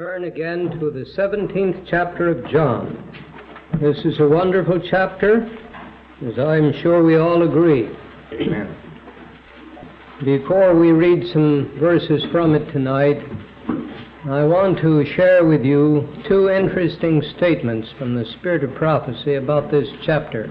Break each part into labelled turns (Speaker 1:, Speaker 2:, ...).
Speaker 1: Turn again to the 17th chapter of John. This is a wonderful chapter, as I'm sure we all agree.
Speaker 2: Amen.
Speaker 1: Before we read some verses from it tonight, I want to share with you two interesting statements from the Spirit of Prophecy about this chapter.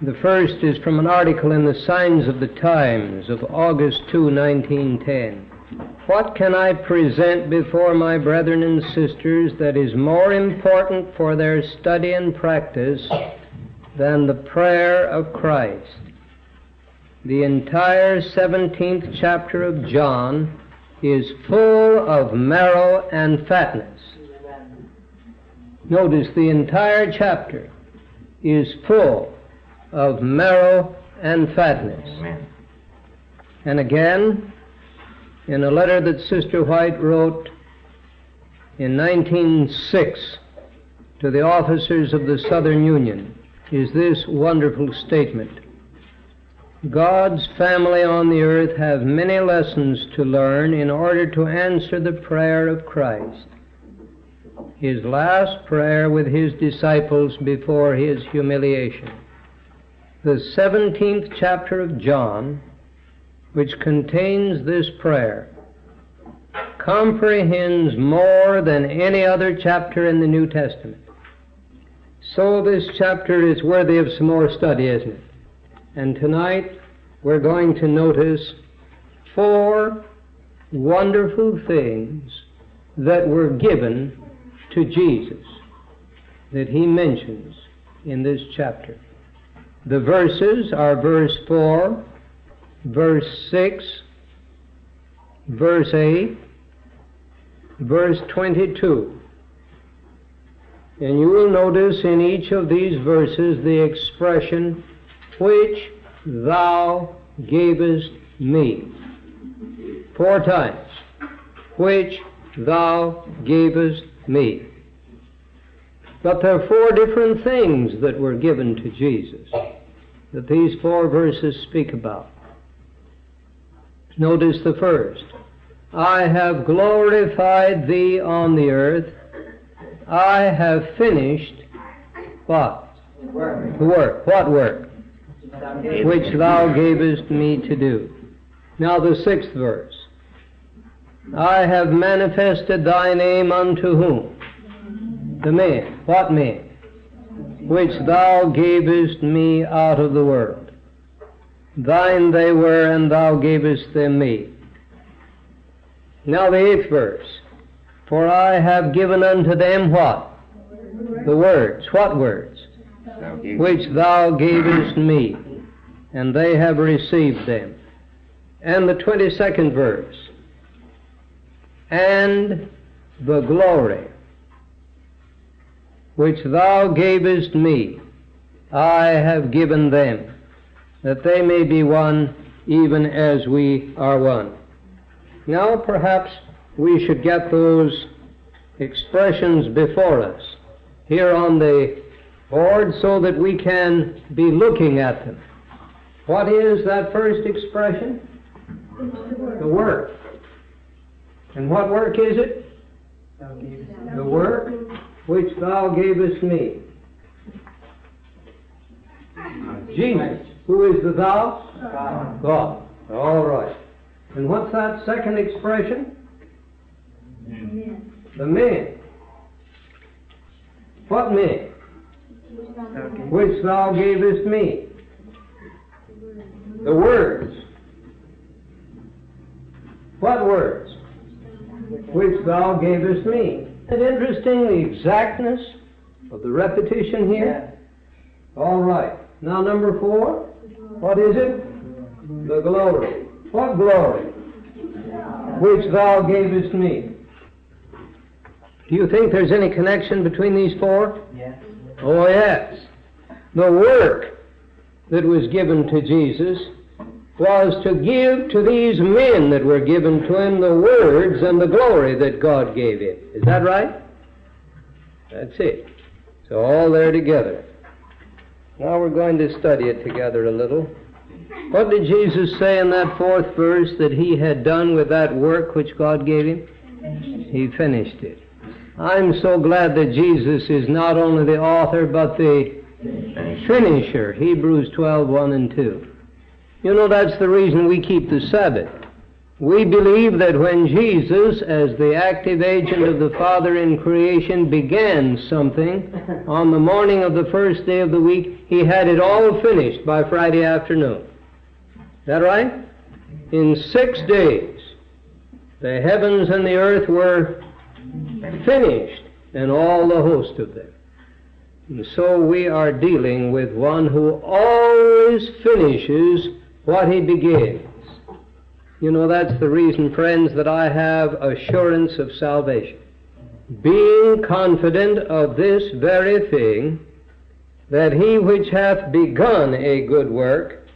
Speaker 1: The first is from an article in the Signs of the Times of August 2, 1910. What can I present before my brethren and sisters that is more important for their study and practice than the prayer of Christ? The entire 17th chapter of John is full of marrow and fatness. Notice the entire chapter is full of marrow and fatness.
Speaker 2: Amen.
Speaker 1: And again, in a letter that Sister White wrote in 1906 to the officers of the Southern Union, is this wonderful statement. God's family on the earth have many lessons to learn in order to answer the prayer of Christ. His last prayer with his disciples before his humiliation. The 17th chapter of John, which contains this prayer, comprehends more than any other chapter in the New Testament. So this chapter is worthy of some more study, isn't it? And tonight we're going to notice four wonderful things that were given to Jesus that he mentions in this chapter. The verses are verse 4, verse 6, verse 8, verse 22. And you will notice in each of these verses the expression, which thou gavest me. Four times. Which thou gavest me. But there are four different things that were given to Jesus that these four verses speak about. Notice the first. I have glorified thee on the earth. I have finished what?
Speaker 3: Work.
Speaker 1: The work. What work? Which thou gavest me to do. Now the sixth verse. I have manifested thy name unto whom? The men. What men? Which thou gavest me out of the world. Thine they were, and thou gavest them me. Now the eighth verse. For I have given unto them what? The words. What words? Which thou gavest me, and they have received them. And the 22nd verse. And the glory which thou gavest me, I have given them, that they may be one even as we are one. Now perhaps we should get those expressions before us here on the board so that we can be looking at them. What is that first expression? The work. And what work is it? The work which thou gavest me. Jesus. Who is the thou?
Speaker 3: God.
Speaker 1: God. All right. And what's that second expression? The men. What men? Which thou gavest me. The words. What words? Which thou gavest me. Isn't it interesting the exactness of the repetition here? All right. Now number four. What is it? The glory. What glory? Which thou gavest me. Do you think there's any connection between these four?
Speaker 3: Yes.
Speaker 1: Oh, yes. The work that was given to Jesus was to give to these men that were given to him the words and the glory that God gave him. Is that right? That's it. So all there together. Now we're going to study it together a little. What did Jesus say in that fourth verse that he had done with that work which God gave him? He finished it. I'm so glad that Jesus is not only the author but the finisher. Hebrews 12, 1 and 2. You know, that's the reason we keep the Sabbath. We believe that when Jesus, as the active agent of the Father in creation, began something on the morning of the first day of the week, he had it all finished by Friday afternoon. Is that right? In six days, the heavens and the earth were finished, and all the host of them. And so we are dealing with one who always finishes what he begins. You know, that's the reason, friends, that I have assurance of salvation. Being confident of this very thing, that he which hath begun a good work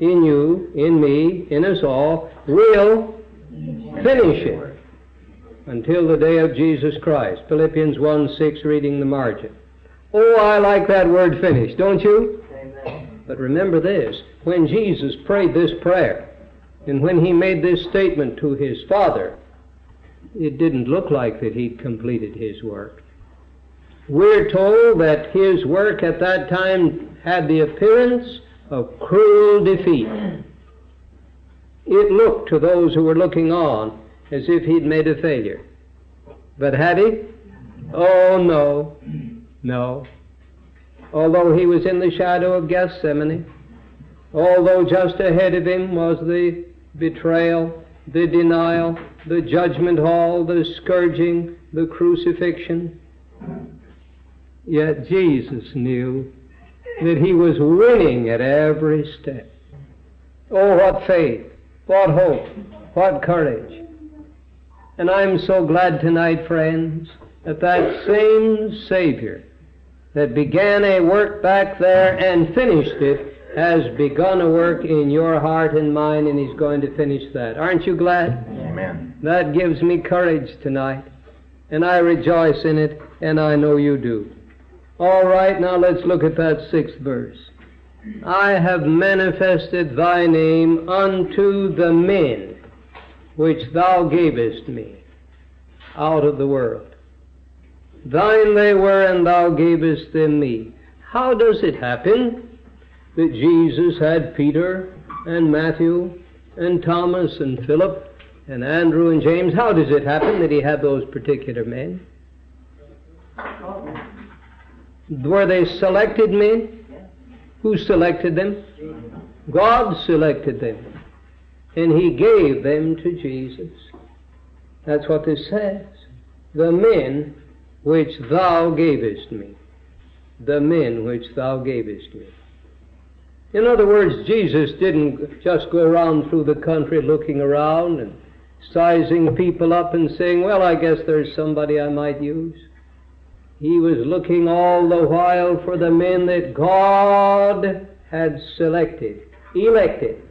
Speaker 1: in you, in me, in us all, will finish it until the day of Jesus Christ. Philippians 1 6, reading the margin. Oh, I like that word finish, don't you? Amen. But remember this when Jesus prayed this prayer, and when he made this statement to his Father, it didn't look like that he'd completed his work. We're told that his work at that time had the appearance of cruel defeat. It looked to those who were looking on as if he'd made a failure. But had he? Oh, no. No. Although he was in the shadow of Gethsemane, although just ahead of him was the betrayal, the denial, the judgment hall, the scourging, the crucifixion. Yet Jesus knew that he was winning at every step. Oh, what faith, what hope, what courage. And I'm so glad tonight, friends, that that same Savior that began a work back there and finished it has begun a work in your heart and mine, and He's going to finish that. Aren't you glad?
Speaker 2: Amen.
Speaker 1: That gives me courage tonight, and I rejoice in it, and I know you do. All right, now let's look at that sixth verse. I have manifested thy name unto the men which thou gavest me out of the world. Thine they were, and thou gavest them me. How does it happen that Jesus had Peter and Matthew and Thomas and Philip and Andrew and James. How does it happen that he had those particular men? Were they selected men? Who selected them? God selected them. And he gave them to Jesus. That's what this says. The men which thou gavest me. The men which thou gavest me. In other words, Jesus didn't just go around through the country looking around and sizing people up and saying, Well, I guess there's somebody I might use. He was looking all the while for the men that God had selected, elected,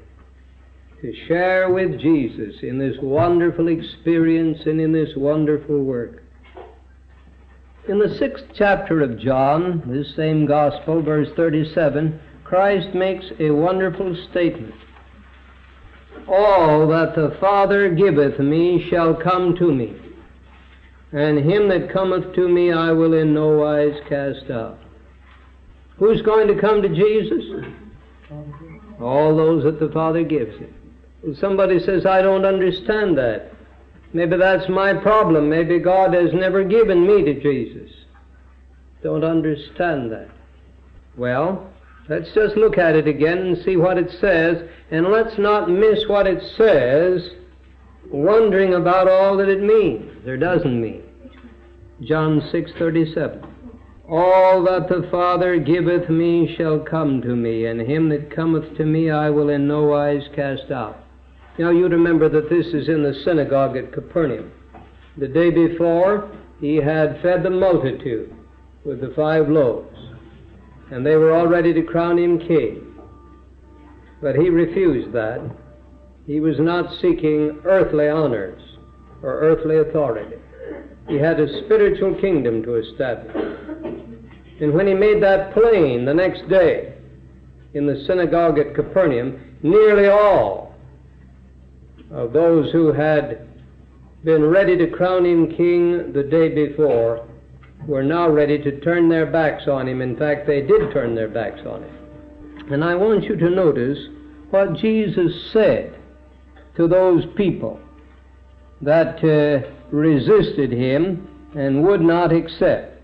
Speaker 1: to share with Jesus in this wonderful experience and in this wonderful work. In the sixth chapter of John, this same Gospel, verse 37, Christ makes a wonderful statement. All that the Father giveth me shall come to me, and him that cometh to me I will in no wise cast out. Who's going to come to Jesus? All those that the Father gives him. somebody says, I don't understand that. Maybe that's my problem. Maybe God has never given me to Jesus. Don't understand that. Well, Let's just look at it again and see what it says, and let's not miss what it says, wondering about all that it means or doesn't mean. John 6:37. All that the Father giveth me shall come to me, and him that cometh to me I will in no wise cast out. Now you remember that this is in the synagogue at Capernaum. The day before, he had fed the multitude with the five loaves and they were all ready to crown him king. But he refused that. He was not seeking earthly honors or earthly authority. He had a spiritual kingdom to establish. And when he made that plain the next day in the synagogue at Capernaum, nearly all of those who had been ready to crown him king the day before were now ready to turn their backs on him. In fact, they did turn their backs on him. And I want you to notice what Jesus said to those people that uh, resisted him and would not accept.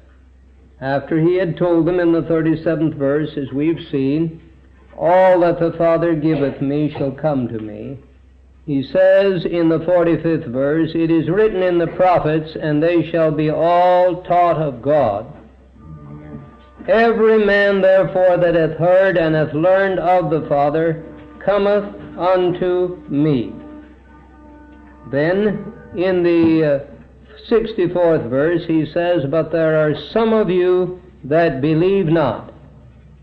Speaker 1: After he had told them in the 37th verse, as we've seen, All that the Father giveth me shall come to me. He says in the 45th verse, It is written in the prophets, and they shall be all taught of God. Every man, therefore, that hath heard and hath learned of the Father, cometh unto me. Then, in the uh, 64th verse, he says, But there are some of you that believe not.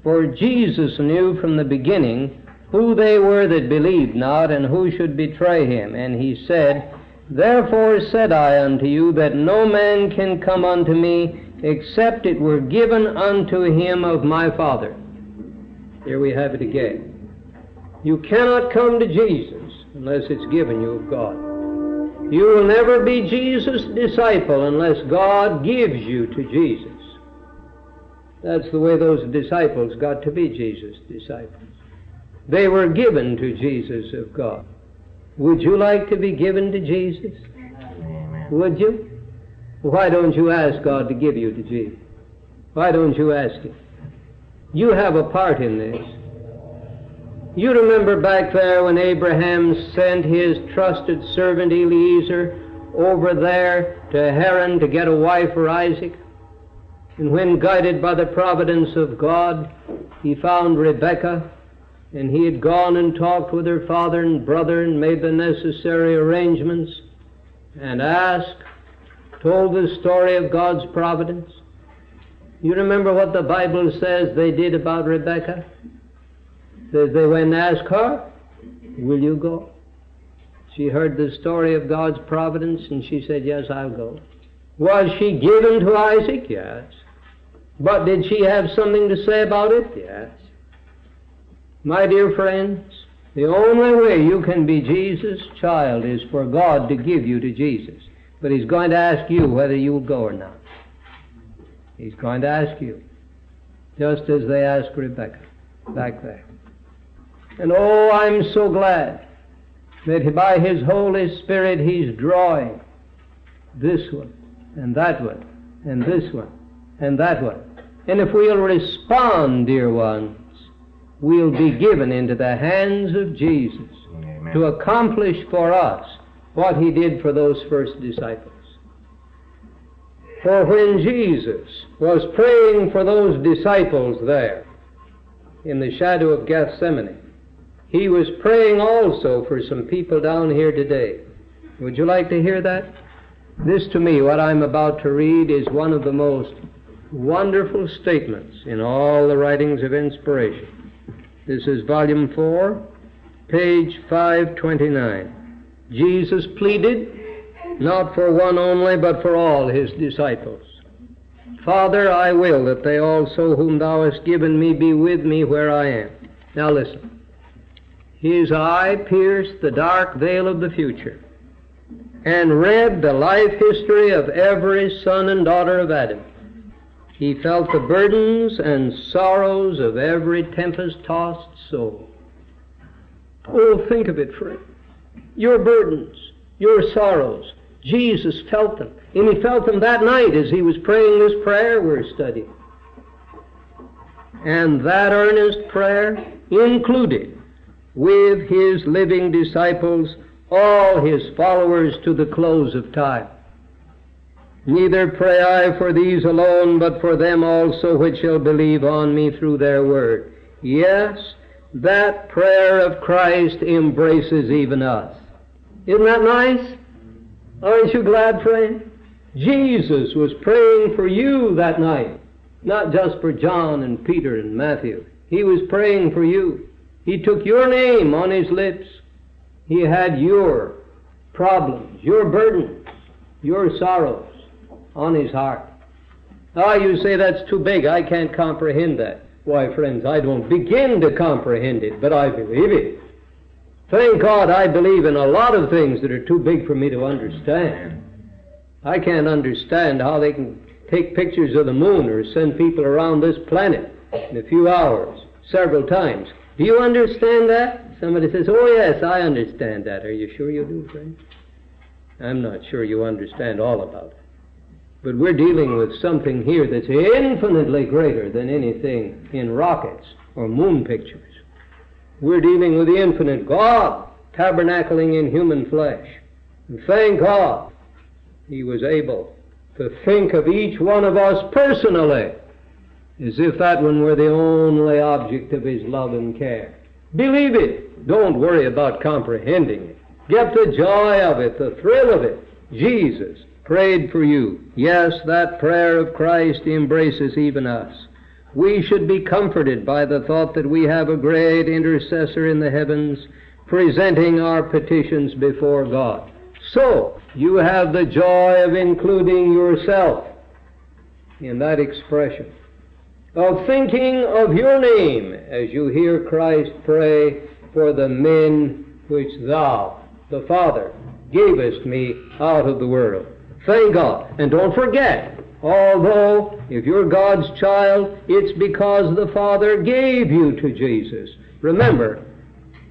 Speaker 1: For Jesus knew from the beginning who they were that believed not, and who should betray him. And he said, Therefore said I unto you, that no man can come unto me, except it were given unto him of my Father. Here we have it again. You cannot come to Jesus unless it's given you of God. You will never be Jesus' disciple unless God gives you to Jesus. That's the way those disciples got to be Jesus' disciples. They were given to Jesus of God. Would you like to be given to Jesus? Would you? Why don't you ask God to give you to Jesus? Why don't you ask Him? You have a part in this. You remember back there when Abraham sent his trusted servant Eliezer over there to Haran to get a wife for Isaac? And when guided by the providence of God, he found Rebekah, and he had gone and talked with her father and brother and made the necessary arrangements and asked, told the story of God's providence. You remember what the Bible says they did about Rebekah? Says they went and asked her, Will you go? She heard the story of God's providence and she said, Yes, I'll go. Was she given to Isaac? Yes. But did she have something to say about it? Yes. My dear friends, the only way you can be Jesus' child is for God to give you to Jesus. But He's going to ask you whether you'll go or not. He's going to ask you, just as they asked Rebekah back there. And oh, I'm so glad that by His Holy Spirit He's drawing this one and that one and this one and that one. And if we'll respond, dear ones, we'll be given into the hands of Jesus Amen. to accomplish for us what he did for those first disciples. For when Jesus was praying for those disciples there in the shadow of Gethsemane, he was praying also for some people down here today. Would you like to hear that? This to me, what I'm about to read, is one of the most wonderful statements in all the writings of inspiration. This is volume 4, page 529. Jesus pleaded not for one only, but for all his disciples. Father, I will that they also whom thou hast given me be with me where I am. Now listen. His eye pierced the dark veil of the future and read the life history of every son and daughter of Adam. He felt the burdens and sorrows of every tempest tossed soul. Oh, think of it, friend. Your burdens, your sorrows, Jesus felt them. And he felt them that night as he was praying this prayer we're studying. And that earnest prayer included with his living disciples all his followers to the close of time. Neither pray I for these alone, but for them also which shall believe on me through their word. Yes, that prayer of Christ embraces even us. Isn't that nice? Aren't you glad, friend? Jesus was praying for you that night, not just for John and Peter and Matthew. He was praying for you. He took your name on his lips. He had your problems, your burdens, your sorrows on his heart. Ah, you say that's too big. I can't comprehend that. Why, friends, I don't begin to comprehend it, but I believe it. Thank God I believe in a lot of things that are too big for me to understand. I can't understand how they can take pictures of the moon or send people around this planet in a few hours, several times. Do you understand that? Somebody says, Oh, yes, I understand that. Are you sure you do, friend? I'm not sure you understand all about it. But we're dealing with something here that's infinitely greater than anything in rockets or moon pictures. We're dealing with the infinite God tabernacling in human flesh. And thank God he was able to think of each one of us personally as if that one were the only object of his love and care. Believe it. Don't worry about comprehending it. Get the joy of it, the thrill of it. Jesus prayed for you. Yes, that prayer of Christ embraces even us. We should be comforted by the thought that we have a great intercessor in the heavens presenting our petitions before God. So, you have the joy of including yourself in that expression, of thinking of your name as you hear Christ pray for the men which thou, the Father, gavest me out of the world. Thank God. And don't forget, although if you're God's child, it's because the Father gave you to Jesus. Remember,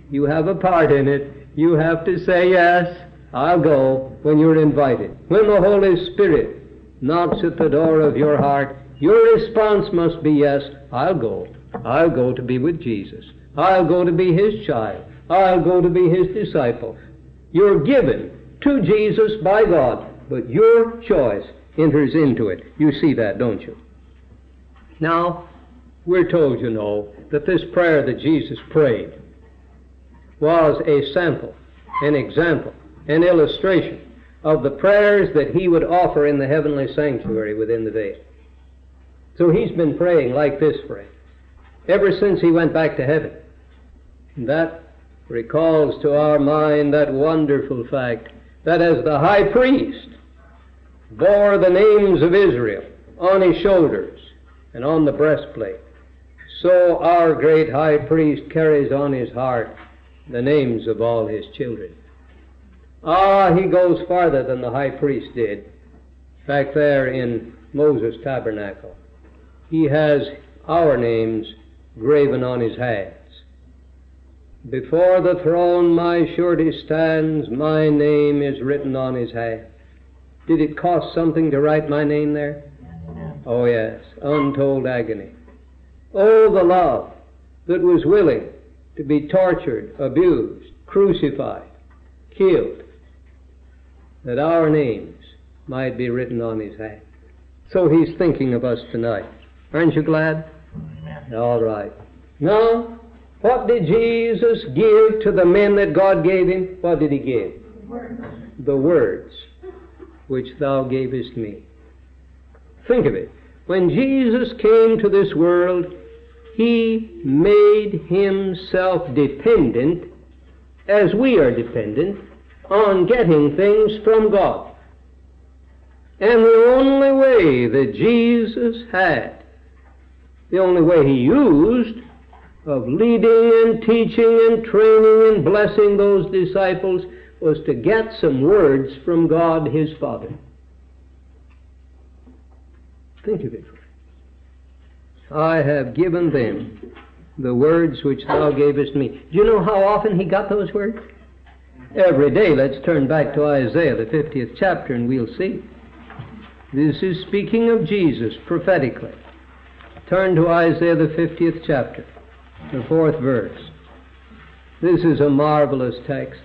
Speaker 1: you have a part in it. You have to say yes I'll go when you're invited. When the Holy Spirit knocks at the door of your heart, your response must be yes, I'll go. I'll go to be with Jesus. I'll go to be His child. I'll go to be His disciple. You're given to Jesus by God, but your choice enters into it. You see that, don't you? Now, we're told, you know, that this prayer that Jesus prayed was a sample, an example an illustration of the prayers that he would offer in the heavenly sanctuary within the veil. So he's been praying like this prayer ever since he went back to heaven. And that recalls to our mind that wonderful fact that as the high priest bore the names of Israel on his shoulders and on the breastplate, so our great high priest carries on his heart the names of all his children. Ah, he goes farther than the high priest did back there in Moses' tabernacle. He has our names graven on his hands. Before the throne my surety stands, my name is written on his hand. Did it cost something to write my name there? Oh, yes, untold agony. Oh, the love that was willing to be tortured, abused, crucified, killed that our names might be written on his hand. So he's thinking of us tonight. Aren't you glad? Amen. All right. Now, what did Jesus give to the men that God gave him? What did he give? Words. The words which thou gavest me. Think of it. When Jesus came to this world, he made himself dependent as we are dependent on getting things from God. And the only way that Jesus had, the only way he used of leading and teaching and training and blessing those disciples was to get some words from God his Father. Think of it. I have given them the words which thou gavest me. Do you know how often he got those words? every day. Let's turn back to Isaiah, the 50th chapter, and we'll see. This is speaking of Jesus prophetically. Turn to Isaiah, the 50th chapter, the fourth verse. This is a marvelous text.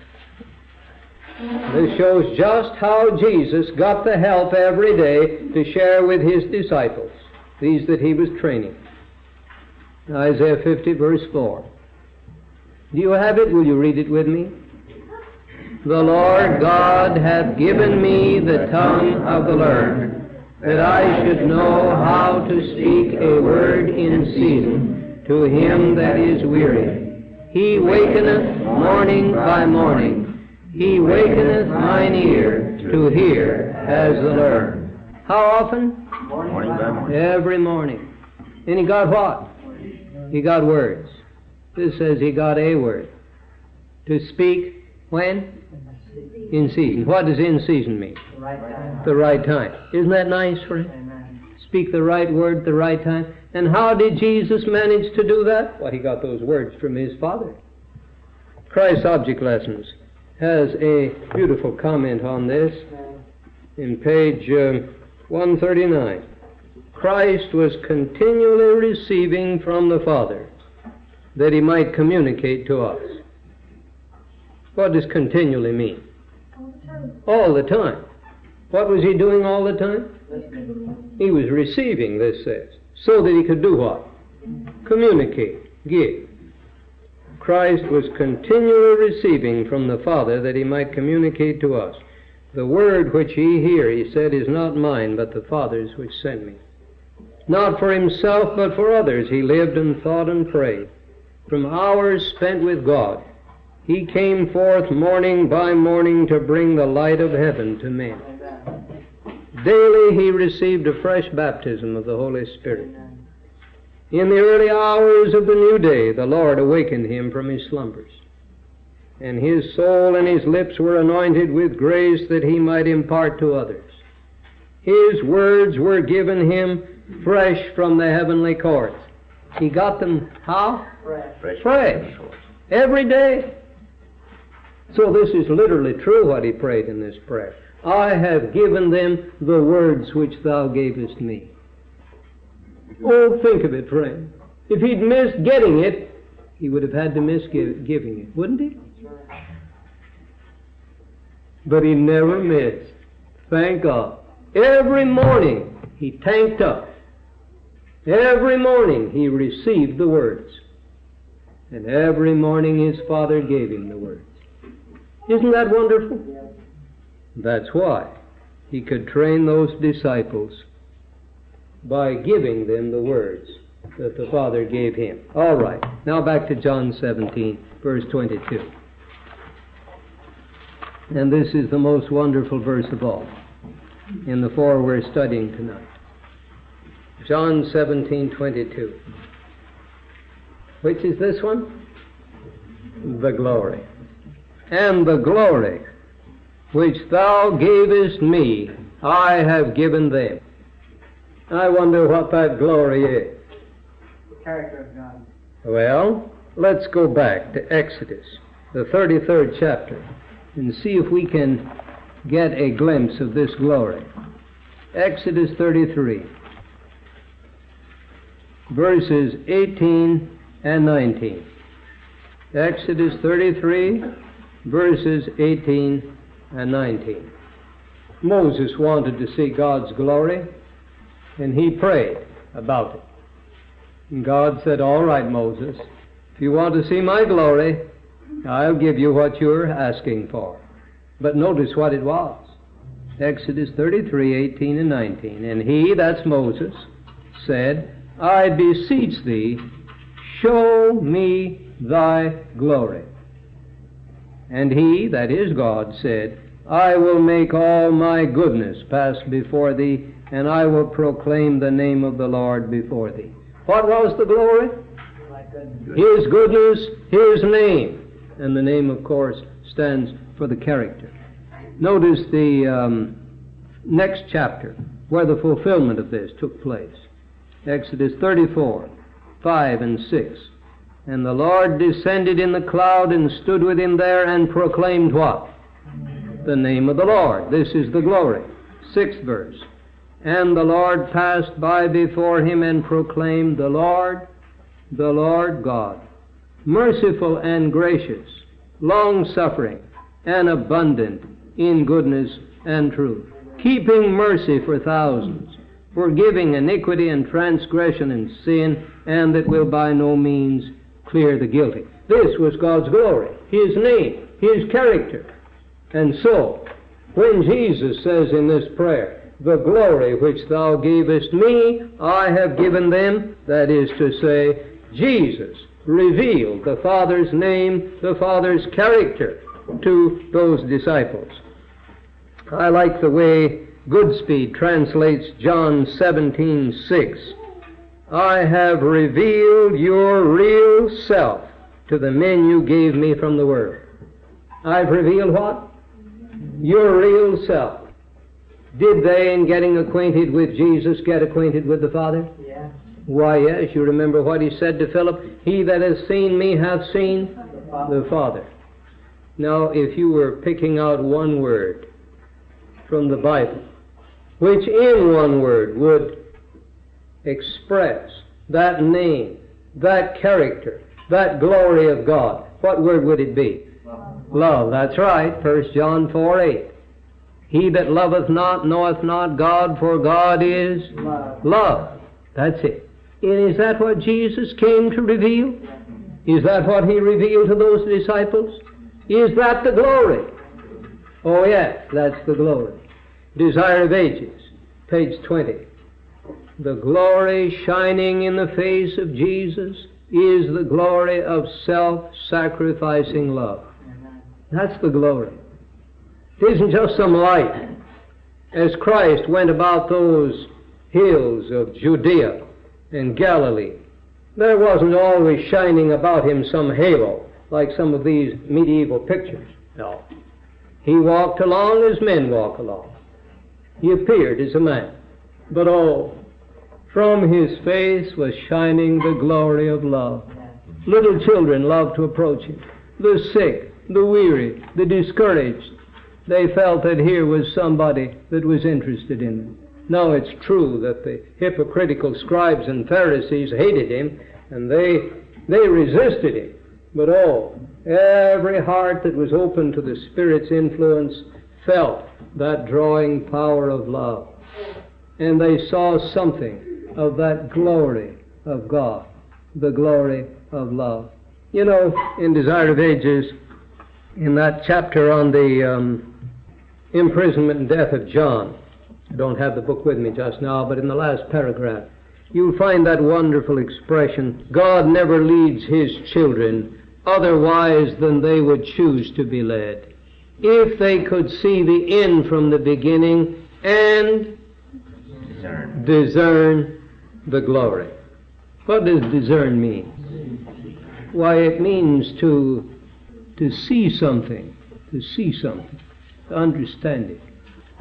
Speaker 1: This shows just how Jesus got the help every day to share with his disciples, these that he was training. Isaiah 50, verse 4. Do you have it? Will you read it with me? The Lord God hath given me the tongue of the learned, that I should know how to speak a word in season to him that is weary. He wakeneth morning by morning. He wakeneth mine ear to hear as the learned. How often?
Speaker 2: Morning by morning.
Speaker 1: Every morning. And he got what? He got words. This says he got a word To speak when? In season. What does in season mean?
Speaker 2: The right time.
Speaker 1: The right time. Isn't that nice for him?
Speaker 2: Amen.
Speaker 1: Speak the right word at the right time. And how did Jesus manage to do that? Well, he got those words from his Father. Christ's Object Lessons has a beautiful comment on this in page uh, 139. Christ was continually receiving from the Father that he might communicate to us. What does continually mean? All the time. What was he doing all the time? He was receiving, this says, so that he could do what? Communicate, give. Christ was continually receiving from the Father that he might communicate to us. The word which ye hear, he said, is not mine, but the Father's which sent me. Not for himself, but for others, he lived and thought and prayed. From hours spent with God, he came forth morning by morning to bring the light of heaven to men. Daily he received a fresh baptism of the Holy Spirit. In the early hours of the new day, the Lord awakened him from his slumbers. And his soul and his lips were anointed with grace that he might impart to others. His words were given him fresh from the heavenly courts. He got them how?
Speaker 2: Fresh.
Speaker 1: Fresh. Every day. So this is literally true what he prayed in this prayer. I have given them the words which thou gavest me. Oh, think of it, friend. If he'd missed getting it, he would have had to miss give, giving it, wouldn't he? But he never missed. Thank God. Every morning he tanked up. Every morning he received the words. And every morning his father gave him the words. Isn't that wonderful? That's why he could train those disciples by giving them the words that the Father gave him. All right, now back to John 17, verse 22. And this is the most wonderful verse of all in the four we're studying tonight. John 17, 22. Which is this one? The glory. And the glory which thou gavest me, I have given them. I wonder what that glory is.
Speaker 2: The character of God.
Speaker 1: Well, let's go back to Exodus, the 33rd chapter, and see if we can get a glimpse of this glory. Exodus 33, verses 18 and 19. Exodus 33, verses 18 and 19. Moses wanted to see God's glory, and he prayed about it. And God said, All right, Moses, if you want to see my glory, I'll give you what you're asking for. But notice what it was. Exodus 33, 18 and 19. And he, that's Moses, said, I beseech thee, show me thy glory. And he, that is God, said, I will make all my goodness pass before thee, and I will proclaim the name of the Lord before thee. What was the glory? His goodness, His name. And the name, of course, stands for the character. Notice the um, next chapter where the fulfillment of this took place. Exodus 34, 5 and 6. And the Lord descended in the cloud and stood with him there and proclaimed what? The name of the Lord. This is the glory. Sixth verse. And the Lord passed by before him and proclaimed, The Lord, the Lord God, merciful and gracious, long suffering and abundant in goodness and truth, keeping mercy for thousands, forgiving iniquity and transgression and sin, and that will by no means clear the guilty. This was God's glory, His name, His character. And so, when Jesus says in this prayer, The glory which thou gavest me, I have given them, that is to say, Jesus revealed the Father's name, the Father's character to those disciples. I like the way Goodspeed translates John 17:6. I have revealed your real self to the men you gave me from the world. I've revealed what? Your real self. Did they, in getting acquainted with Jesus, get acquainted with the Father?
Speaker 2: Yeah.
Speaker 1: Why, yes, you remember what he said to Philip? He that has seen me hath seen
Speaker 2: The Father.
Speaker 1: the Father. Now, if you were picking out one word from the Bible, which in one word would express that name, that character, that glory of God, what word would it be? Love. That's right. 1 John 4 8. He that loveth not knoweth not God, for God is
Speaker 2: Love.
Speaker 1: love. That's it. And is that what Jesus came to reveal? Is that what he revealed to those disciples? Is that the glory? Oh, yes, that's the glory. Desire of Ages, page 20. The glory shining in the face of Jesus is the glory of self sacrificing love. That's the glory. It isn't just some light. As Christ went about those hills of Judea and Galilee, there wasn't always shining about him some halo like some of these medieval pictures. No. He walked along as men walk along. He appeared as a man. But oh, from his face was shining the glory of love. Little children loved to approach him. The sick, the weary, the discouraged, they felt that here was somebody that was interested in them. Now it's true that the hypocritical scribes and Pharisees hated him and they, they resisted him. But oh, every heart that was open to the Spirit's influence felt that drawing power of love. And they saw something of that glory of God, the glory of love. You know, in Desire of Ages, in that chapter on the um, imprisonment and death of John, I don't have the book with me just now, but in the last paragraph, you'll find that wonderful expression God never leads his children otherwise than they would choose to be led. If they could see the end from the beginning and
Speaker 2: Discern.
Speaker 1: discern the glory. What does discern mean? Why, it means to, to see something, to see something, to understand it.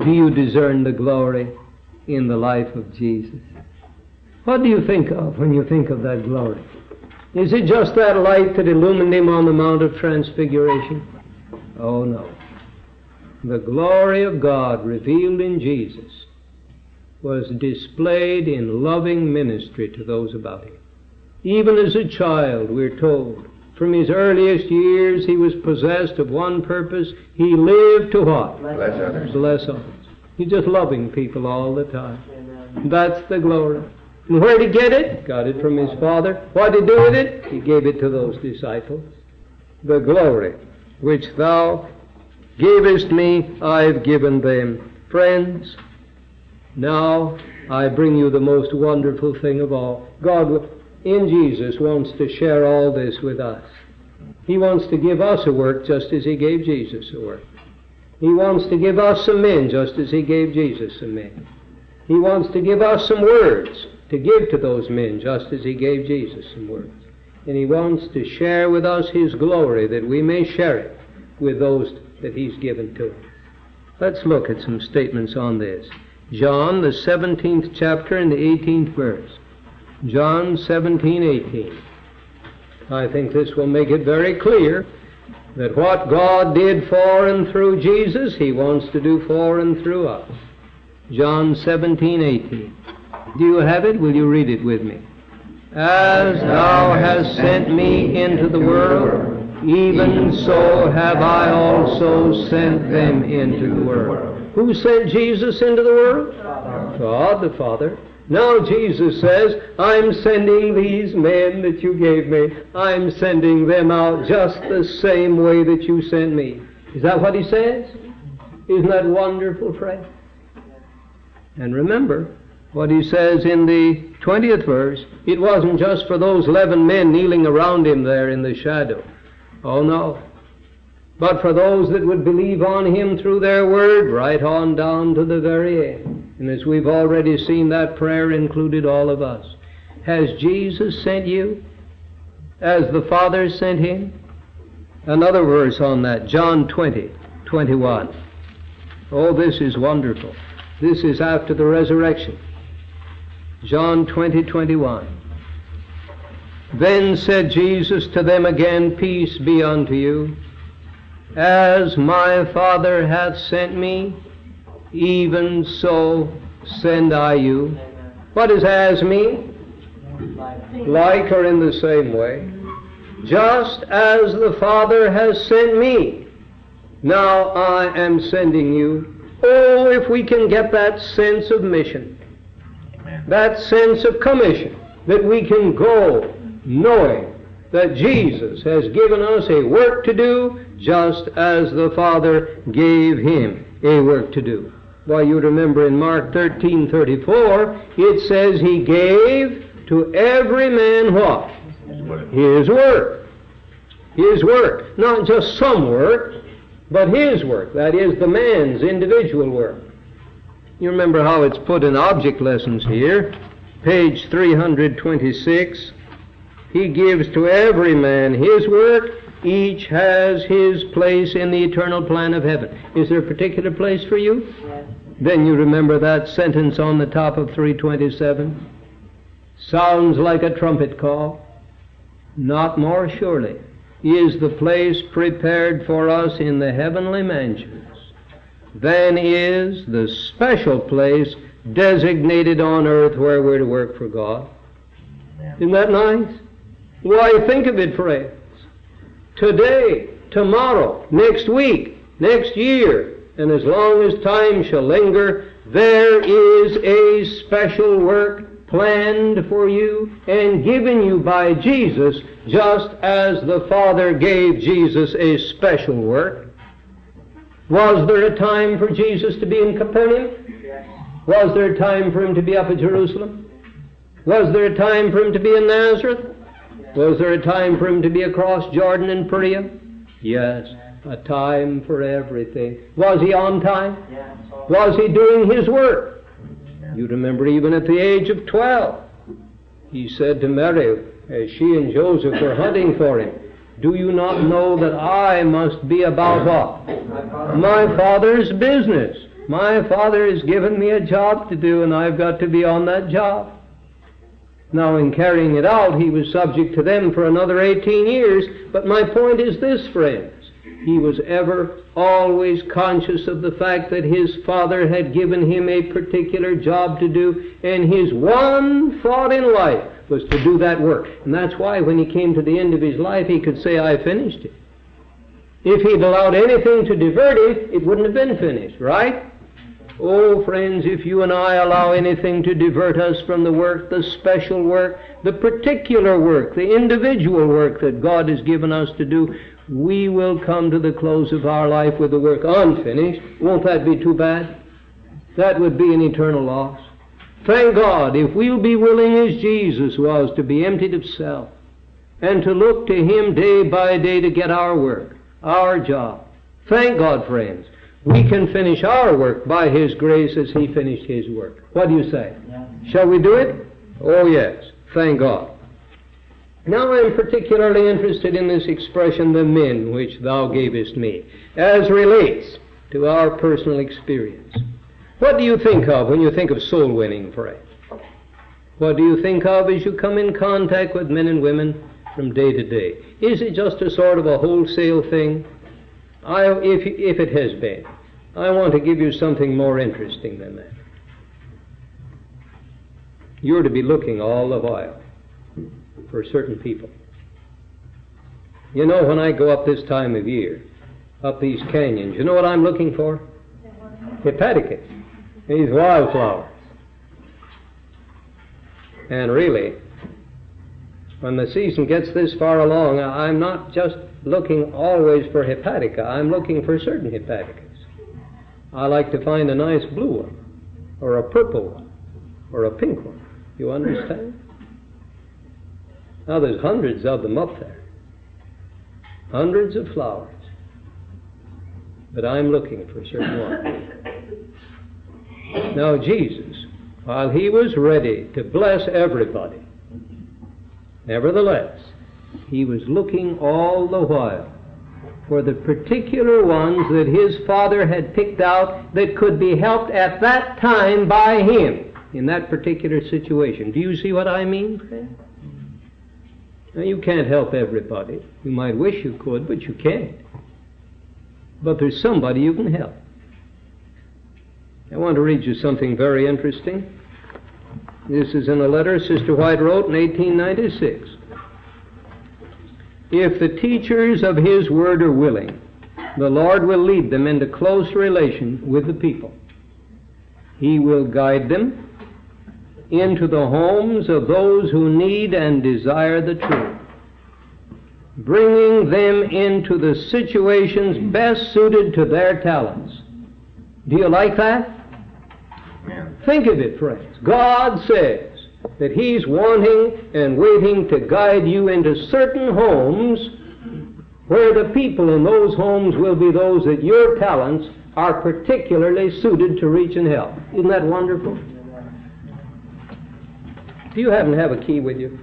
Speaker 1: Do you discern the glory in the life of Jesus? What do you think of when you think of that glory? Is it just that light that illumined him on the Mount of Transfiguration? Oh, no. The glory of God revealed in Jesus was displayed in loving ministry to those about him. Even as a child, we're told, from his earliest years he was possessed of one purpose. He lived to what?
Speaker 2: Bless others.
Speaker 1: Bless others. He's just loving people all the time.
Speaker 2: Amen.
Speaker 1: That's the glory. And where did he get it? Got it from his Father. What did he do with it? He gave it to those disciples. The glory which thou gavest me, I've given them. Friends, now I bring you the most wonderful thing of all. God, in Jesus, wants to share all this with us. He wants to give us a work just as He gave Jesus a work. He wants to give us some men just as He gave Jesus some men. He wants to give us some words to give to those men just as He gave Jesus some words. And He wants to share with us His glory that we may share it with those that He's given to. Let's look at some statements on this. John, the 17th chapter and the 18th verse. John 17, 18. I think this will make it very clear that what God did for and through Jesus, He wants to do for and through us. John 17, 18. Do you have it? Will you read it with me? As thou hast sent me into the world, even so have I also sent them into the world. Who sent Jesus into the world? God the Father. Now Jesus says, I'm sending these men that you gave me, I'm sending them out just the same way that you sent me. Is that what he says? Isn't that wonderful, friend? And remember what he says in the 20th verse. It wasn't just for those 11 men kneeling around him there in the shadow. Oh no. But for those that would believe on him through their word, right on down to the very end. And as we've already seen, that prayer included all of us. Has Jesus sent you as the Father sent him? Another verse on that, John 20, 21. Oh, this is wonderful. This is after the resurrection. John 20, 21. Then said Jesus to them again, Peace be unto you. As my Father hath sent me, even so send I you. What does as mean? Like or in the same way. Just as the Father has sent me, now I am sending you. Oh, if we can get that sense of mission, that sense of commission, that we can go knowing that Jesus has given us a work to do just as the Father gave him a work to do. Why, you remember in Mark 13:34, it says he gave to every man what? His work. His work. Not just some work, but his work. That is the man's individual work. You remember how it's put in object lessons here, page 326. He gives to every man his work. Each has his place in the eternal plan of heaven. Is there a particular place for you? Yes. Then you remember that sentence on the top of 327? Sounds like a trumpet call. Not more surely is the place prepared for us in the heavenly mansions than is the special place designated on earth where we're to work for God. Isn't that nice? Why, think of it, friends. Today, tomorrow, next week, next year, and as long as time shall linger, there is a special work planned for you and given you by Jesus, just as the Father gave Jesus a special work. Was there a time for Jesus to be in Capernaum? Was there a time for him to be up at Jerusalem? Was there a time for him to be in Nazareth? Was there a time for him to be across Jordan and Perea? Yes, a time for everything. Was he on time? Was he doing his work? You remember even at the age of 12, he said to Mary, as she and Joseph were hunting for him, Do you not know that I must be about what? My Father's business. My Father has given me a job to do, and I've got to be on that job. Now, in carrying it out, he was subject to them for another 18 years. But my point is this, friends. He was ever, always conscious of the fact that his father had given him a particular job to do, and his one thought in life was to do that work. And that's why when he came to the end of his life, he could say, I finished it. If he'd allowed anything to divert him, it wouldn't have been finished, right? Oh, friends, if you and I allow anything to divert us from the work, the special work, the particular work, the individual work that God has given us to do, we will come to the close of our life with the work unfinished. Won't that be too bad? That would be an eternal loss. Thank God, if we'll be willing as Jesus was to be emptied of self and to look to Him day by day to get our work, our job. Thank God, friends. We can finish our work by His grace as He finished His work. What do you say? Shall we do it? Oh, yes. Thank God. Now I'm particularly interested in this expression, the men which thou gavest me, as relates to our personal experience. What do you think of when you think of soul winning, pray? What do you think of as you come in contact with men and women from day to day? Is it just a sort of a wholesale thing? I, if, if it has been, I want to give you something more interesting than that. You're to be looking all the while for certain people. You know, when I go up this time of year, up these canyons, you know what I'm looking for? Hepaticas, these wildflowers. And really, when the season gets this far along, I'm not just looking always for hepatica, I'm looking for certain hepaticas. I like to find a nice blue one, or a purple one, or a pink one. You understand? Now there's hundreds of them up there. Hundreds of flowers. But I'm looking for a certain ones. Now Jesus, while he was ready to bless everybody, nevertheless, he was looking all the while for the particular ones that his father had picked out that could be helped at that time by him in that particular situation. Do you see what I mean? Now, you can't help everybody. You might wish you could, but you can't. But there's somebody you can help. I want to read you something very interesting. This is in a letter Sister White wrote in 1896. If the teachers of His Word are willing, the Lord will lead them into close relation with the people. He will guide them into the homes of those who need and desire the truth, bringing them into the situations best suited to their talents. Do you like that? Think of it, friends. God says that He's wanting and waiting to guide you into certain homes where the people in those homes will be those that your talents are particularly suited to reach and help. Isn't that wonderful? Do you happen to have a key with you?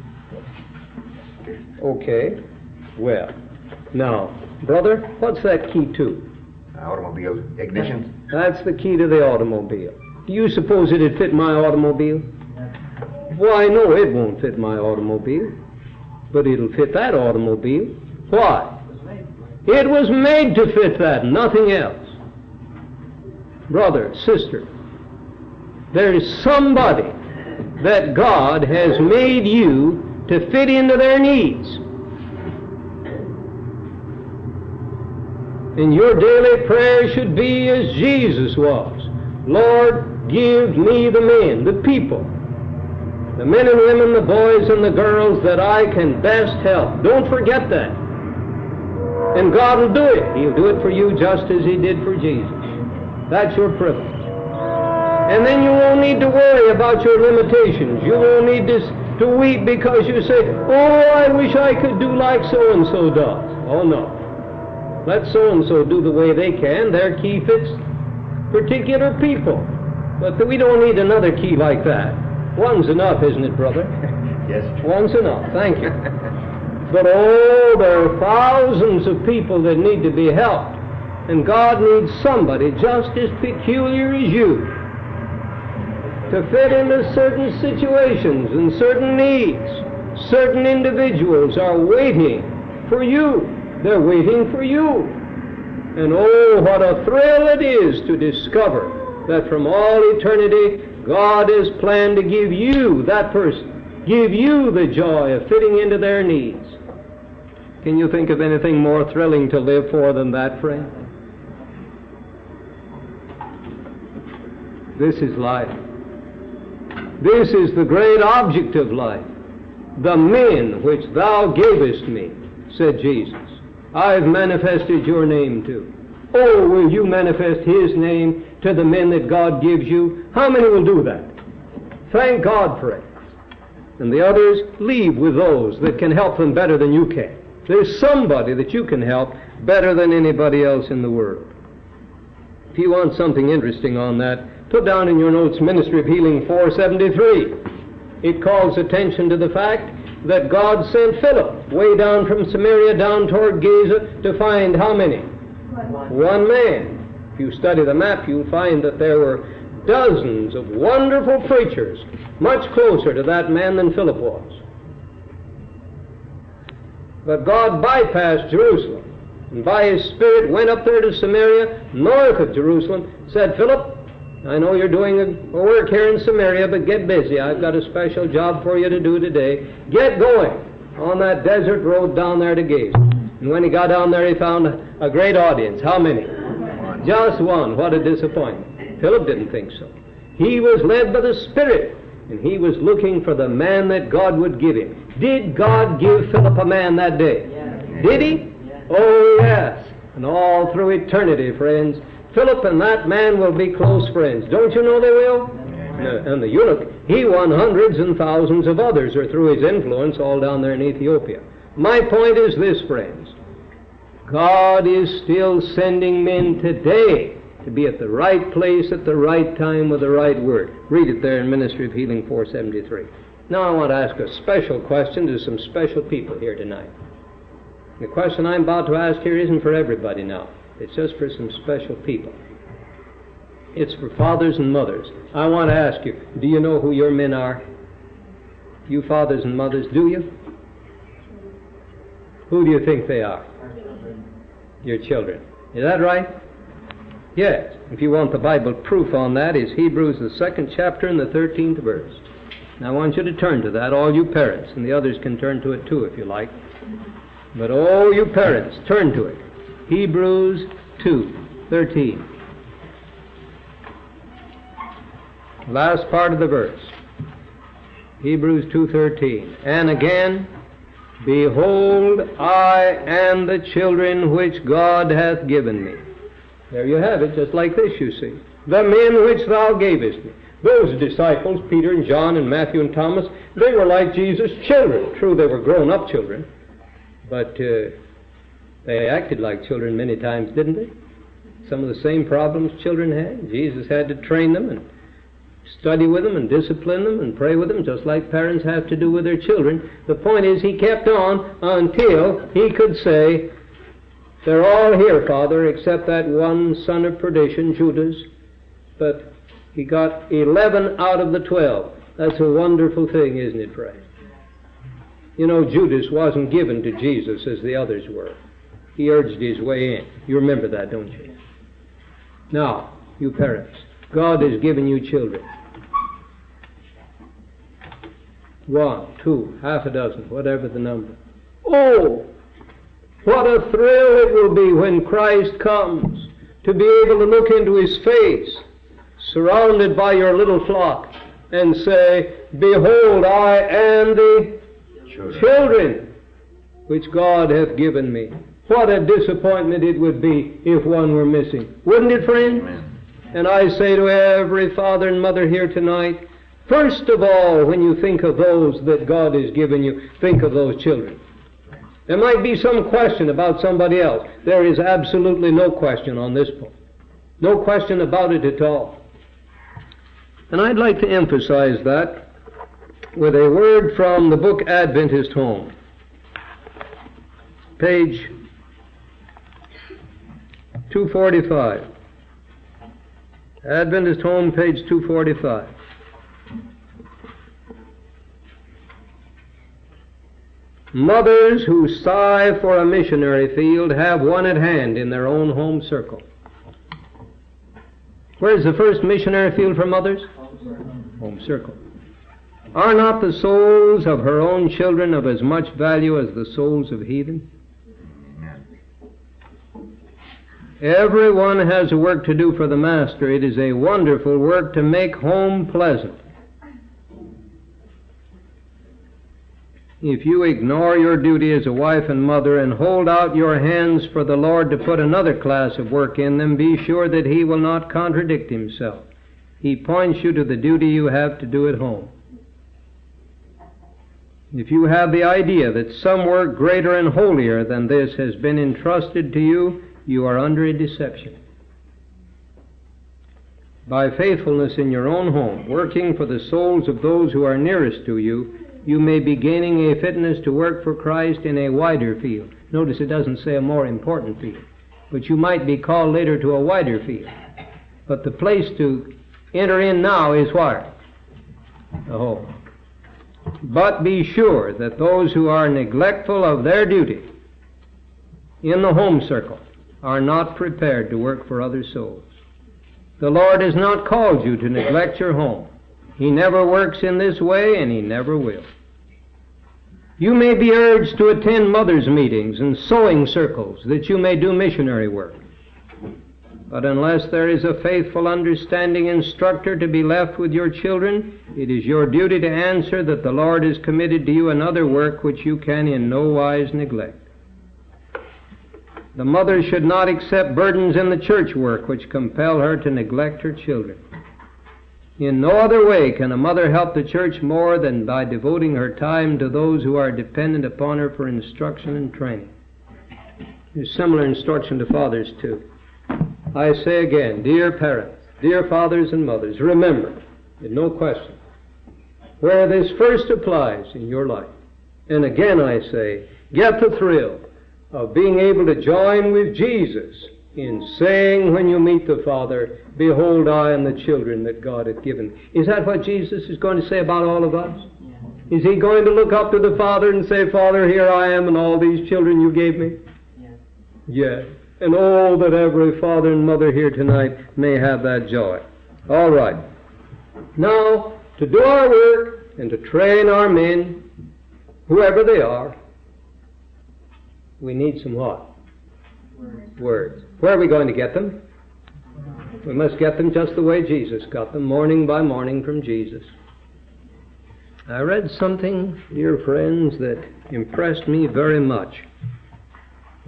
Speaker 1: Okay. Well, now, brother, what's that key to?
Speaker 2: Uh, automobile ignition.
Speaker 1: That's the key to the automobile. Do you suppose it'd fit my automobile? Why, no, it won't fit my automobile. But it'll fit that automobile. Why? It was made to fit that, nothing else. Brother, sister, there's somebody that God has made you to fit into their needs. And your daily prayer should be as Jesus was. Lord, Give me the men, the people, the men and women, the boys and the girls that I can best help. Don't forget that. And God will do it. He'll do it for you just as He did for Jesus. That's your privilege. And then you won't need to worry about your limitations. You won't need to, to weep because you say, Oh, I wish I could do like so and so does. Oh, no. Let so and so do the way they can. Their key fits particular people. But we don't need another key like that. One's enough, isn't it, brother?
Speaker 2: yes.
Speaker 1: One's enough. Thank you. but oh, there are thousands of people that need to be helped. And God needs somebody just as peculiar as you to fit into certain situations and certain needs. Certain individuals are waiting for you. They're waiting for you. And oh, what a thrill it is to discover that from all eternity God has planned to give you, that person, give you the joy of fitting into their needs. Can you think of anything more thrilling to live for than that, friend? This is life. This is the great object of life. The men which thou gavest me, said Jesus, I've manifested your name to. Oh, will you manifest his name to the men that God gives you. How many will do that? Thank God for it. And the others, leave with those that can help them better than you can. There's somebody that you can help better than anybody else in the world. If you want something interesting on that, put down in your notes Ministry of Healing 473. It calls attention to the fact that God sent Philip way down from Samaria down toward Gaza to find how many? One man. If you study the map, you'll find that there were dozens of wonderful preachers much closer to that man than Philip was. But God bypassed Jerusalem and by His Spirit went up there to Samaria, north of Jerusalem, said, Philip, I know you're doing a work here in Samaria, but get busy. I've got a special job for you to do today. Get going on that desert road down there to Gaza. And when he got down there, he found a great audience. How many? Just one. What a disappointment. Philip didn't think so. He was led by the Spirit, and he was looking for the man that God would give him. Did God give Philip a man that day? Yes. Did he? Yes. Oh, yes. And all through eternity, friends, Philip and that man will be close friends. Don't you know they will? Uh, and the eunuch, he won hundreds and thousands of others, or through his influence, all down there in Ethiopia. My point is this, friends. God is still sending men today to be at the right place at the right time with the right word. Read it there in Ministry of Healing 473. Now I want to ask a special question to some special people here tonight. The question I'm about to ask here isn't for everybody now. It's just for some special people. It's for fathers and mothers. I want to ask you, do you know who your men are? You fathers and mothers, do you? Who do you think they are? Your children. Is that right? Yes. If you want the Bible proof on that, is Hebrews the second chapter and the thirteenth verse. Now I want you to turn to that, all you parents, and the others can turn to it too if you like. But all you parents, turn to it. Hebrews 2, 13. Last part of the verse. Hebrews 2:13. And again, behold, I am the children which God hath given me. There you have it, just like this, you see. The men which thou gavest me. Those disciples, Peter and John and Matthew and Thomas, they were like Jesus' children. True, they were grown up children, but uh, they acted like children many times, didn't they? Some of the same problems children had. Jesus had to train them and study with them and discipline them and pray with them, just like parents have to do with their children. The point is, he kept on until he could say, They're all here, Father, except that one son of perdition, Judas. But he got 11 out of the 12. That's a wonderful thing, isn't it, Frank? You know, Judas wasn't given to Jesus as the others were. He urged his way in. You remember that, don't you? Now, you parents, God has given you children. One, two, half a dozen, whatever the number. Oh, what a thrill it will be when Christ comes to be able to look into his face, surrounded by your little flock, and say, Behold, I am the children, children which God hath given me. What a disappointment it would be if one were missing. Wouldn't it, friend?
Speaker 2: Amen.
Speaker 1: And I say to every father and mother here tonight, first of all, when you think of those that God has given you, think of those children. There might be some question about somebody else. There is absolutely no question on this point. No question about it at all. And I'd like to emphasize that with a word from the book Adventist Home. Page 245. Adventist Home, page 245. Mothers who sigh for a missionary field have one at hand in their own home circle. Where's the first missionary field for mothers? Home circle. Are not the souls of her own children of as much value as the souls of heathen? Everyone has a work to do for the Master. It is a wonderful work to make home pleasant. If you ignore your duty as a wife and mother and hold out your hands for the Lord to put another class of work in them, be sure that He will not contradict Himself. He points you to the duty you have to do at home. If you have the idea that some work greater and holier than this has been entrusted to you, you are under a deception. By faithfulness in your own home, working for the souls of those who are nearest to you, you may be gaining a fitness to work for Christ in a wider field. Notice it doesn't say a more important field, but you might be called later to a wider field. But the place to enter in now is what? The home. But be sure that those who are neglectful of their duty in the home circle are not prepared to work for other souls. The Lord has not called you to neglect your home. He never works in this way, and He never will. You may be urged to attend mothers' meetings and sewing circles that you may do missionary work. But unless there is a faithful, understanding instructor to be left with your children, it is your duty to answer that the Lord has committed to you another work which you can in no wise neglect. The mother should not accept burdens in the church work which compel her to neglect her children. In no other way can a mother help the church more than by devoting her time to those who are dependent upon her for instruction and training. There's similar instruction to fathers, too. I say again, dear parents, dear fathers and mothers, remember, in no question, where this first applies in your life. And again I say, get the thrill of being able to join with Jesus in saying when you meet the Father, Behold, I am the children that God hath given. Is that what Jesus is going to say about all of us? Is he going to look up to the Father and say, Father, here I am and all these children you gave me? Yes. Yes. And all that every father and mother here tonight may have that joy. All right. Now, to do our work and to train our men, whoever they are, we need some what? Words. Words. Where are we going to get them? We must get them just the way Jesus got them, morning by morning from Jesus. I read something, dear friends, that impressed me very much.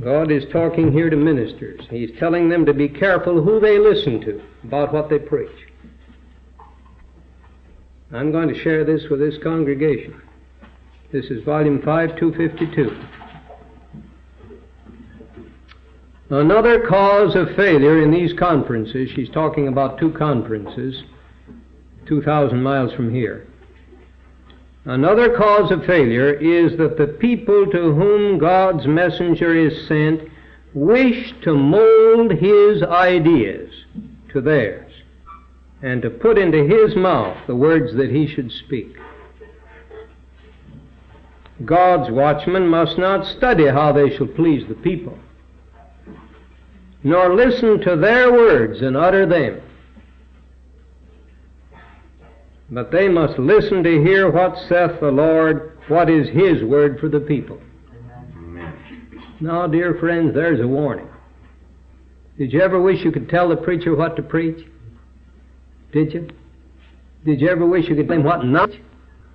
Speaker 1: God is talking here to ministers. He's telling them to be careful who they listen to about what they preach. I'm going to share this with this congregation. This is volume 5, 252. Another cause of failure in these conferences, she's talking about two conferences, 2,000 miles from here. Another cause of failure is that the people to whom God's messenger is sent wish to mold his ideas to theirs and to put into his mouth the words that he should speak. God's watchmen must not study how they shall please the people, nor listen to their words and utter them but they must listen to hear what saith the Lord, what is His word for the people. Now, dear friends, there's a warning. Did you ever wish you could tell the preacher what to preach? Did you? Did you ever wish you could tell him what not?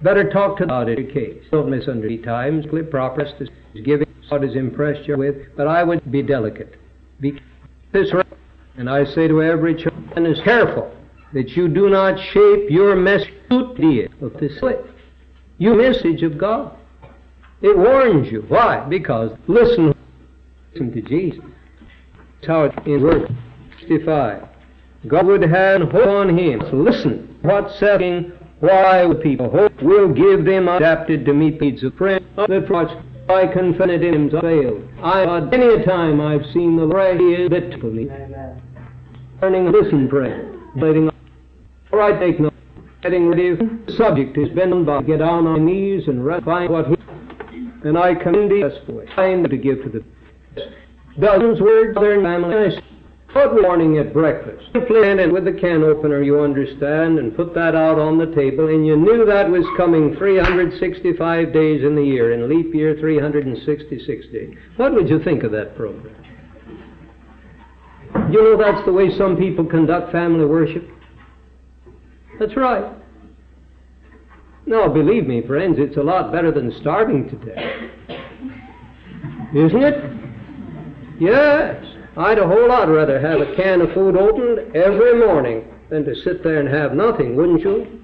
Speaker 1: Better talk to God in your case. Don't misunderstand times. Clip proper is giving what is impressed you with, but I would be delicate. Be this and I say to every child, is careful that you do not shape your message of this way. Your message of God. It warns you. Why? Because listen, listen to Jesus. That's how it in verse 65. God would have hope on him. Listen, what setting, why the people hope will give them adapted to meet needs of friends that I confided in him failed. I many a time I've seen the pray is that to me. Learning listen pray. Letting all right, take note. Getting ready. The subject has been by get on our knees and find what he and I commend you for time to give to the dozens words their family. Put warning at breakfast. Simply and with the can opener, you understand, and put that out on the table, and you knew that was coming 365 days in the year, in leap year 366 days. What would you think of that program? You know that's the way some people conduct family worship? That's right. Now, believe me, friends, it's a lot better than starving to death. Isn't it? Yes. I'd a whole lot rather have a can of food opened every morning than to sit there and have nothing, wouldn't you?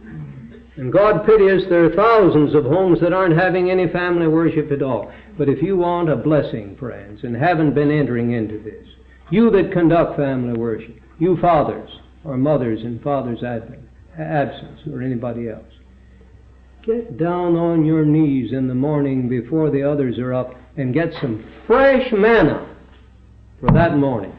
Speaker 1: And God pity us, there are thousands of homes that aren't having any family worship at all. But if you want a blessing, friends, and haven't been entering into this, you that conduct family worship, you fathers or mothers in Father's absence or anybody else. Get down on your knees in the morning before the others are up and get some fresh manna for that morning.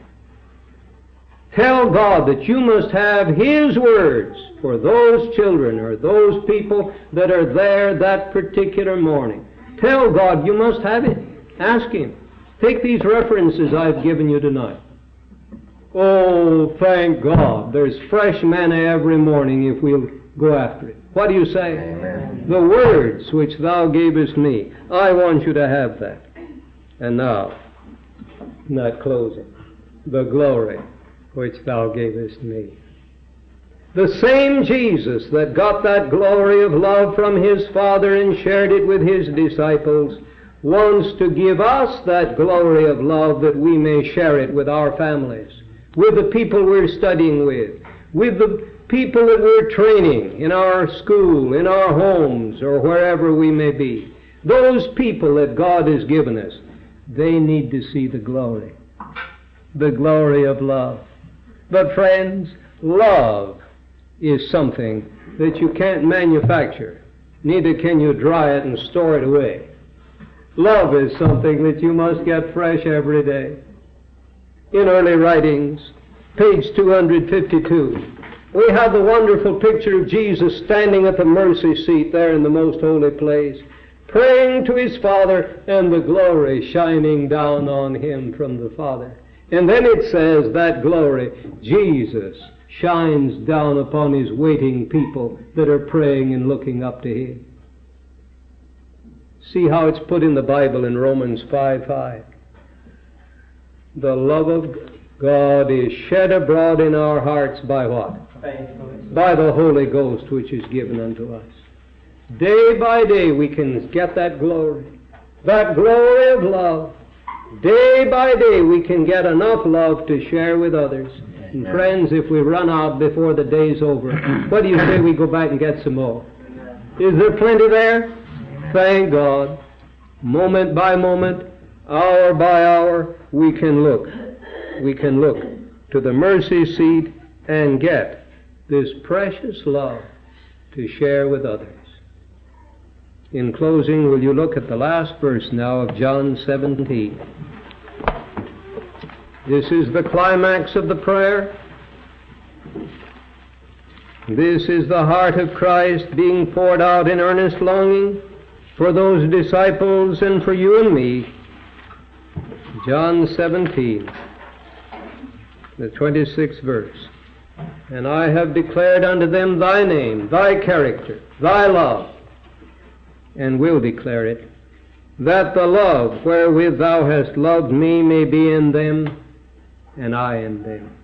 Speaker 1: Tell God that you must have His words for those children or those people that are there that particular morning. Tell God you must have it. Ask Him. Take these references I've given you tonight. Oh, thank God. There's fresh manna every morning if we'll go after it. What do you say?
Speaker 2: Amen.
Speaker 1: The words which thou gavest me. I want you to have that. And now, not closing, the glory which thou gavest me. The same Jesus that got that glory of love from his Father and shared it with his disciples wants to give us that glory of love that we may share it with our families with the people we're studying with, with the people that we're training in our school, in our homes, or wherever we may be. Those people that God has given us, they need to see the glory, the glory of love. But friends, love is something that you can't manufacture. Neither can you dry it and store it away. Love is something that you must get fresh every day. In early writings, page 252, we have the wonderful picture of Jesus standing at the mercy seat there in the most holy place, praying to his Father, and the glory shining down on him from the Father. And then it says that glory, Jesus, shines down upon his waiting people that are praying and looking up to him. See how it's put in the Bible in Romans 5 5. The love of God is shed abroad in our hearts by what? By the Holy Ghost which is given unto us. Day by day we can get that glory, that glory of love. Day by day we can get enough love to share with others. And friends, if we run out before the day's over, what do you say we go back and get some more? Is there plenty there? Thank God. Moment by moment, hour by hour, we can look. We can look to the mercy seat and get this precious love to share with others. In closing, will you look at the last verse now of John 17? This is the climax of the prayer. This is the heart of Christ being poured out in earnest longing for those disciples and for you and me. John 17, the 26th verse. And I have declared unto them thy name, thy character, thy love, and will declare it, that the love wherewith thou hast loved me may be in them, and I in them.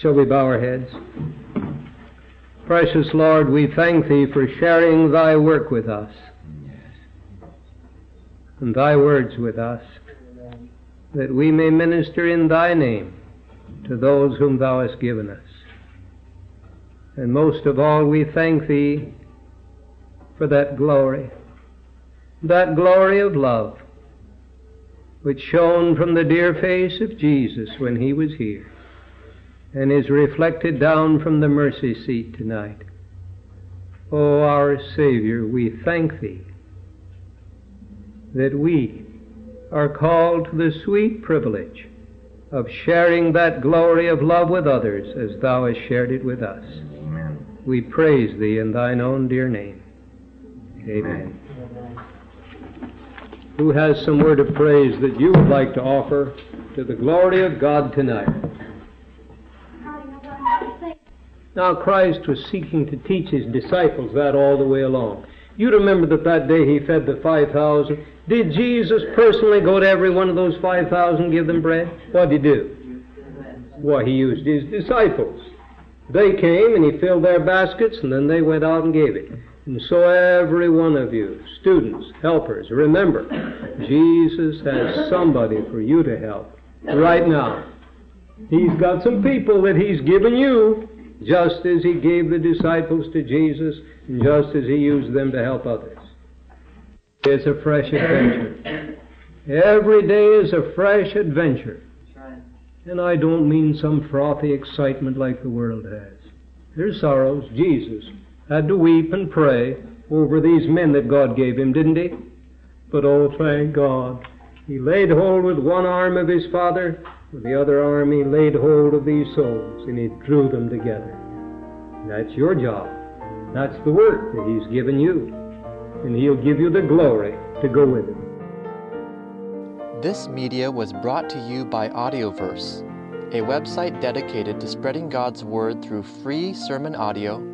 Speaker 1: Shall we bow our heads? Precious Lord, we thank Thee for sharing Thy work with us and Thy words with us, that we may minister in Thy name to those whom Thou hast given us. And most of all, we thank Thee for that glory, that glory of love, which shone from the dear face of Jesus when He was here and is reflected down from the mercy seat tonight. O oh, our Savior, we thank Thee that we are called to the sweet privilege of sharing that glory of love with others as Thou hast shared it with us. Amen. We praise Thee in Thine own dear name. Amen. Who has some word of praise that you would like to offer to the glory of God tonight? Now, Christ was seeking to teach his disciples that all the way along. You remember that that day he fed the 5,000. Did Jesus personally go to every one of those 5,000 and give them bread? What did he do? Well, he used his disciples. They came and he filled their baskets and then they went out and gave it. And so every one of you, students, helpers, remember, Jesus has somebody for you to help right now. He's got some people that he's given you just as he gave the disciples to Jesus, and just as he used them to help others. It's a fresh adventure. Every day is a fresh adventure. And I don't mean some frothy excitement like the world has. There's sorrows. Jesus had to weep and pray over these men that God gave him, didn't he? But oh, thank God. He laid hold with one arm of his Father with the other arm, he laid hold of these souls and he drew them together. That's your job. That's the work that he's given you. And he'll give you the glory to go with it.
Speaker 3: This media was brought to you by Audioverse, a website dedicated to spreading God's Word through free sermon audio